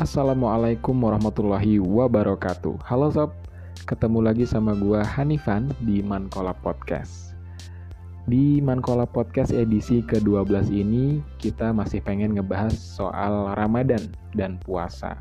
Assalamualaikum warahmatullahi wabarakatuh. Halo Sob, ketemu lagi sama gua Hanifan di Mankola Podcast. Di Mankola Podcast edisi ke-12 ini kita masih pengen ngebahas soal Ramadan dan puasa.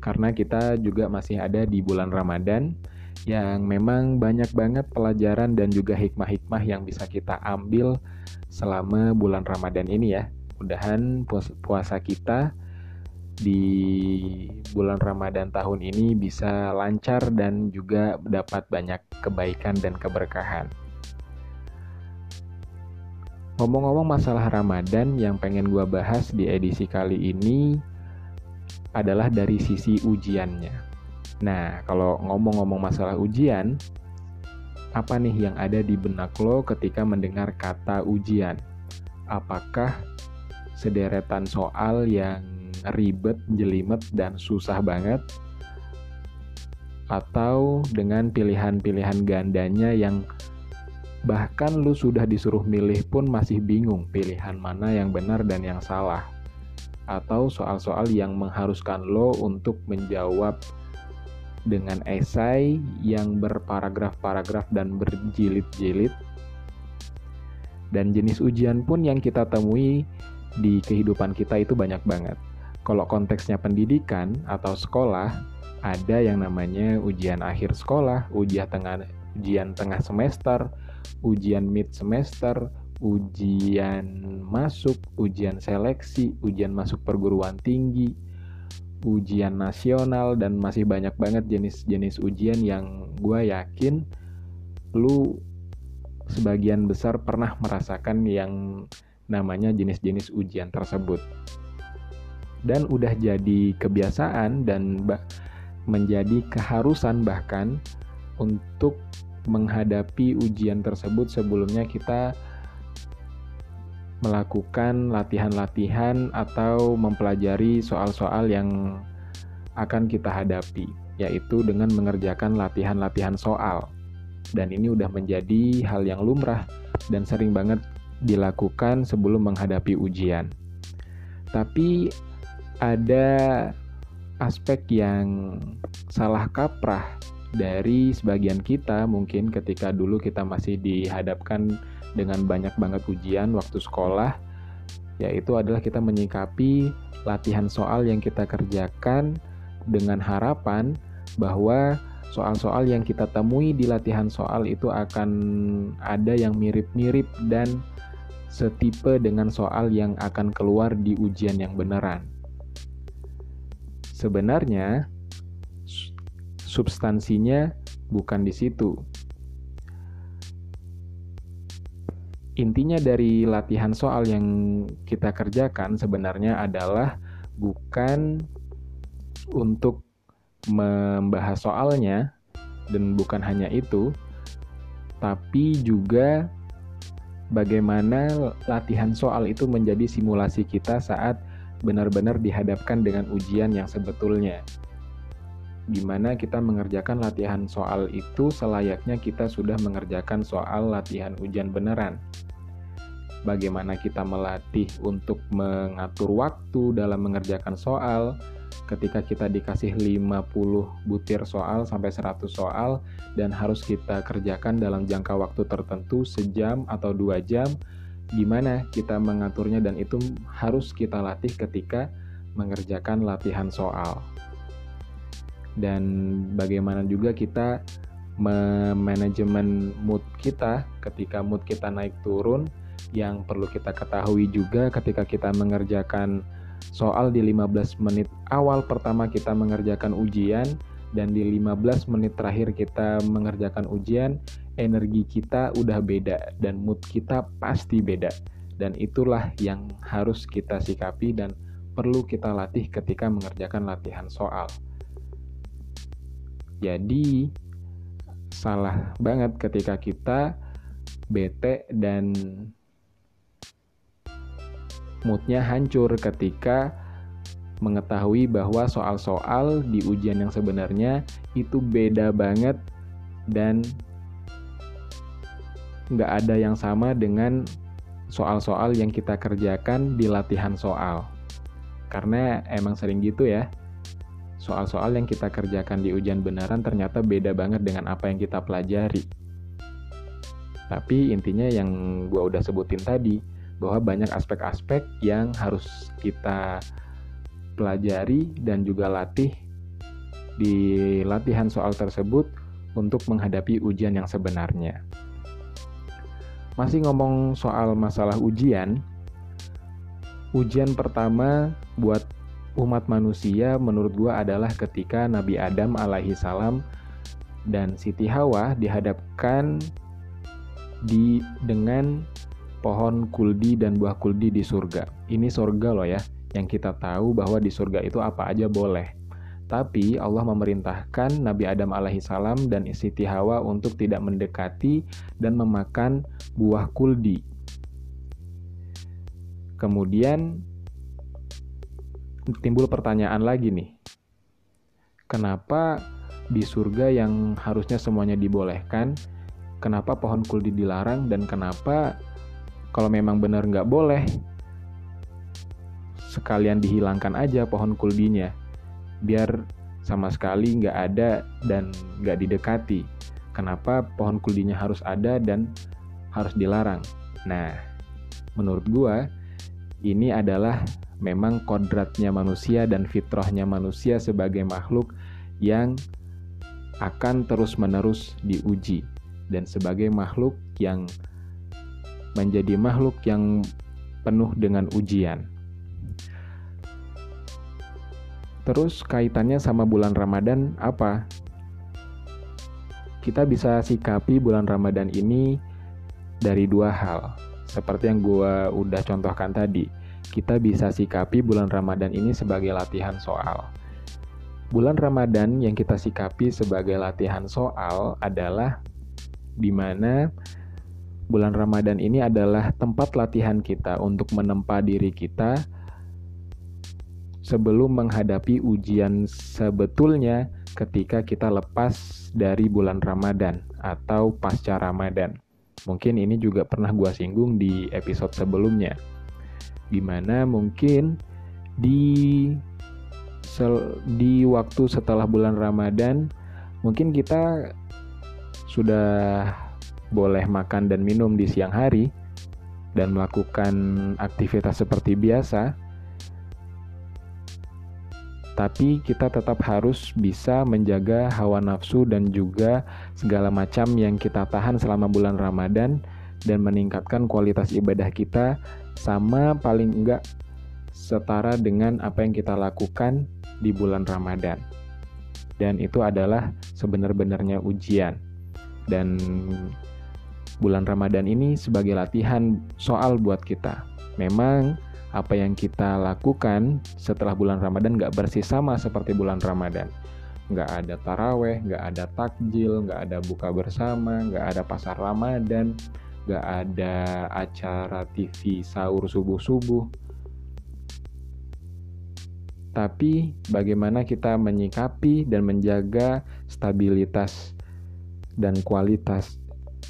Karena kita juga masih ada di bulan Ramadan yang memang banyak banget pelajaran dan juga hikmah-hikmah yang bisa kita ambil selama bulan Ramadan ini ya. Mudahan puasa kita di bulan Ramadan tahun ini bisa lancar dan juga dapat banyak kebaikan dan keberkahan. Ngomong-ngomong masalah Ramadan yang pengen gue bahas di edisi kali ini adalah dari sisi ujiannya. Nah, kalau ngomong-ngomong masalah ujian, apa nih yang ada di benak lo ketika mendengar kata ujian? Apakah sederetan soal yang ribet, jelimet, dan susah banget, atau dengan pilihan-pilihan gandanya yang bahkan lu sudah disuruh milih pun masih bingung pilihan mana yang benar dan yang salah, atau soal-soal yang mengharuskan lo untuk menjawab dengan esai yang berparagraf-paragraf dan berjilid-jilid. Dan jenis ujian pun yang kita temui di kehidupan kita itu banyak banget. Kalau konteksnya pendidikan atau sekolah, ada yang namanya ujian akhir sekolah, ujian tengah ujian tengah semester, ujian mid semester, ujian masuk, ujian seleksi, ujian masuk perguruan tinggi, ujian nasional dan masih banyak banget jenis-jenis ujian yang gue yakin lu sebagian besar pernah merasakan yang namanya jenis-jenis ujian tersebut dan udah jadi kebiasaan dan menjadi keharusan bahkan untuk menghadapi ujian tersebut sebelumnya kita melakukan latihan-latihan atau mempelajari soal-soal yang akan kita hadapi yaitu dengan mengerjakan latihan-latihan soal dan ini udah menjadi hal yang lumrah dan sering banget dilakukan sebelum menghadapi ujian. Tapi ada aspek yang salah kaprah dari sebagian kita mungkin ketika dulu kita masih dihadapkan dengan banyak banget ujian waktu sekolah yaitu adalah kita menyikapi latihan soal yang kita kerjakan dengan harapan bahwa soal-soal yang kita temui di latihan soal itu akan ada yang mirip-mirip dan setipe dengan soal yang akan keluar di ujian yang beneran. Sebenarnya substansinya bukan di situ. Intinya dari latihan soal yang kita kerjakan sebenarnya adalah bukan untuk membahas soalnya dan bukan hanya itu, tapi juga bagaimana latihan soal itu menjadi simulasi kita saat benar-benar dihadapkan dengan ujian yang sebetulnya. Gimana kita mengerjakan latihan soal itu selayaknya kita sudah mengerjakan soal latihan ujian beneran. Bagaimana kita melatih untuk mengatur waktu dalam mengerjakan soal, ketika kita dikasih 50 butir soal sampai 100 soal dan harus kita kerjakan dalam jangka waktu tertentu sejam atau dua jam gimana kita mengaturnya dan itu harus kita latih ketika mengerjakan latihan soal. Dan bagaimana juga kita manajemen mood kita ketika mood kita naik turun yang perlu kita ketahui juga ketika kita mengerjakan soal di 15 menit awal pertama kita mengerjakan ujian dan di 15 menit terakhir kita mengerjakan ujian energi kita udah beda dan mood kita pasti beda. Dan itulah yang harus kita sikapi dan perlu kita latih ketika mengerjakan latihan soal. Jadi, salah banget ketika kita bete dan moodnya hancur ketika mengetahui bahwa soal-soal di ujian yang sebenarnya itu beda banget dan nggak ada yang sama dengan soal-soal yang kita kerjakan di latihan soal. Karena emang sering gitu ya, soal-soal yang kita kerjakan di ujian beneran ternyata beda banget dengan apa yang kita pelajari. Tapi intinya yang gue udah sebutin tadi, bahwa banyak aspek-aspek yang harus kita pelajari dan juga latih di latihan soal tersebut untuk menghadapi ujian yang sebenarnya. Masih ngomong soal masalah ujian, ujian pertama buat umat manusia menurut gua adalah ketika Nabi Adam alaihi salam dan Siti Hawa dihadapkan di dengan pohon kuldi dan buah kuldi di surga. Ini surga loh ya, yang kita tahu bahwa di surga itu apa aja boleh. Tapi Allah memerintahkan Nabi Adam alaihissalam dan Siti Hawa untuk tidak mendekati dan memakan buah kuldi. Kemudian timbul pertanyaan lagi nih. Kenapa di surga yang harusnya semuanya dibolehkan, kenapa pohon kuldi dilarang dan kenapa kalau memang benar nggak boleh, sekalian dihilangkan aja pohon kuldinya, biar sama sekali nggak ada dan nggak didekati. Kenapa pohon kuldinya harus ada dan harus dilarang? Nah, menurut gua ini adalah memang kodratnya manusia dan fitrahnya manusia sebagai makhluk yang akan terus-menerus diuji dan sebagai makhluk yang menjadi makhluk yang penuh dengan ujian. Terus kaitannya sama bulan Ramadan apa? Kita bisa sikapi bulan Ramadan ini dari dua hal. Seperti yang gue udah contohkan tadi, kita bisa sikapi bulan Ramadan ini sebagai latihan soal. Bulan Ramadan yang kita sikapi sebagai latihan soal adalah di mana bulan Ramadan ini adalah tempat latihan kita untuk menempa diri kita sebelum menghadapi ujian sebetulnya ketika kita lepas dari bulan Ramadan atau pasca Ramadan. Mungkin ini juga pernah gua singgung di episode sebelumnya. Di mana mungkin di sel, di waktu setelah bulan Ramadan mungkin kita sudah boleh makan dan minum di siang hari dan melakukan aktivitas seperti biasa, tapi kita tetap harus bisa menjaga hawa nafsu dan juga segala macam yang kita tahan selama bulan Ramadan dan meningkatkan kualitas ibadah kita sama paling enggak setara dengan apa yang kita lakukan di bulan Ramadan. Dan itu adalah sebenar-benarnya ujian. Dan bulan Ramadan ini sebagai latihan soal buat kita. Memang apa yang kita lakukan setelah bulan Ramadan nggak bersih sama seperti bulan Ramadan. Nggak ada taraweh, nggak ada takjil, nggak ada buka bersama, nggak ada pasar Ramadan, nggak ada acara TV sahur subuh-subuh. Tapi bagaimana kita menyikapi dan menjaga stabilitas dan kualitas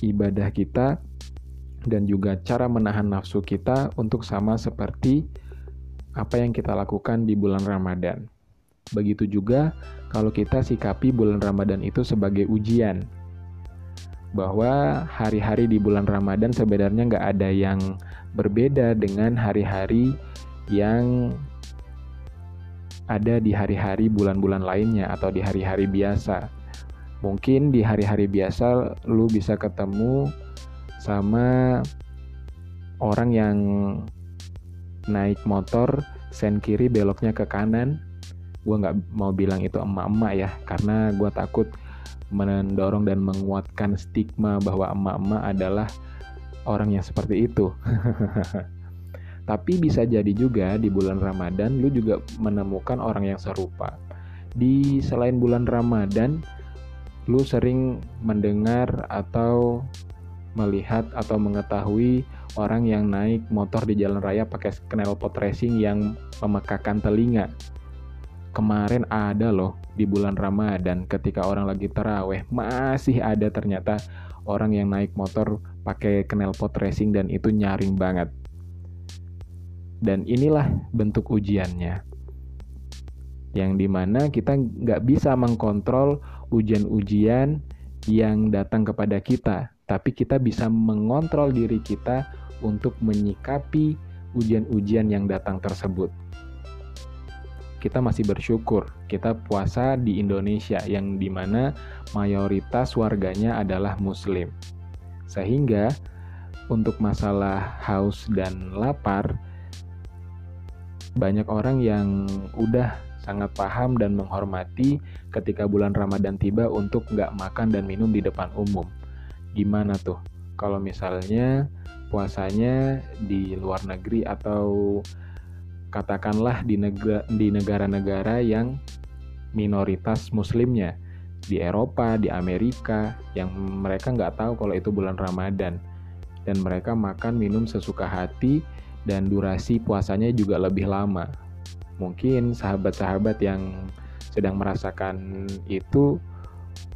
ibadah kita dan juga cara menahan nafsu kita untuk sama seperti apa yang kita lakukan di bulan Ramadan. Begitu juga kalau kita sikapi bulan Ramadan itu sebagai ujian, bahwa hari-hari di bulan Ramadan sebenarnya nggak ada yang berbeda dengan hari-hari yang ada di hari-hari bulan-bulan lainnya atau di hari-hari biasa. Mungkin di hari-hari biasa lu bisa ketemu sama orang yang naik motor sen kiri beloknya ke kanan. Gue nggak mau bilang itu emak-emak ya, karena gue takut mendorong dan menguatkan stigma bahwa emak-emak adalah orang yang seperti itu. Tapi bisa jadi juga di bulan Ramadan lu juga menemukan orang yang serupa. Di selain bulan Ramadan, lu sering mendengar atau melihat atau mengetahui orang yang naik motor di jalan raya pakai knalpot racing yang memekakan telinga. Kemarin ada loh di bulan Ramadan ketika orang lagi teraweh masih ada ternyata orang yang naik motor pakai knalpot racing dan itu nyaring banget. Dan inilah bentuk ujiannya. yang di mana kita nggak bisa mengkontrol ujian-ujian yang datang kepada kita, tapi kita bisa mengontrol diri kita untuk menyikapi ujian-ujian yang datang tersebut. Kita masih bersyukur kita puasa di Indonesia yang di mana mayoritas warganya adalah Muslim, sehingga untuk masalah haus dan lapar, banyak orang yang udah sangat paham dan menghormati ketika bulan Ramadan tiba untuk nggak makan dan minum di depan umum. Gimana tuh kalau misalnya puasanya di luar negeri atau katakanlah di negara di negara-negara yang minoritas muslimnya di Eropa, di Amerika yang mereka nggak tahu kalau itu bulan Ramadan dan mereka makan minum sesuka hati dan durasi puasanya juga lebih lama mungkin sahabat-sahabat yang sedang merasakan itu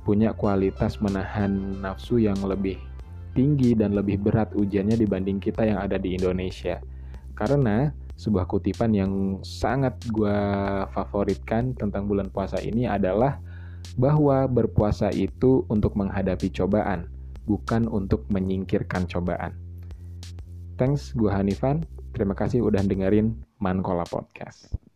punya kualitas menahan nafsu yang lebih tinggi dan lebih berat ujiannya dibanding kita yang ada di Indonesia. Karena sebuah kutipan yang sangat gue favoritkan tentang bulan puasa ini adalah bahwa berpuasa itu untuk menghadapi cobaan, bukan untuk menyingkirkan cobaan. Thanks, gue Hanifan. Terima kasih udah dengerin Mankola Podcast.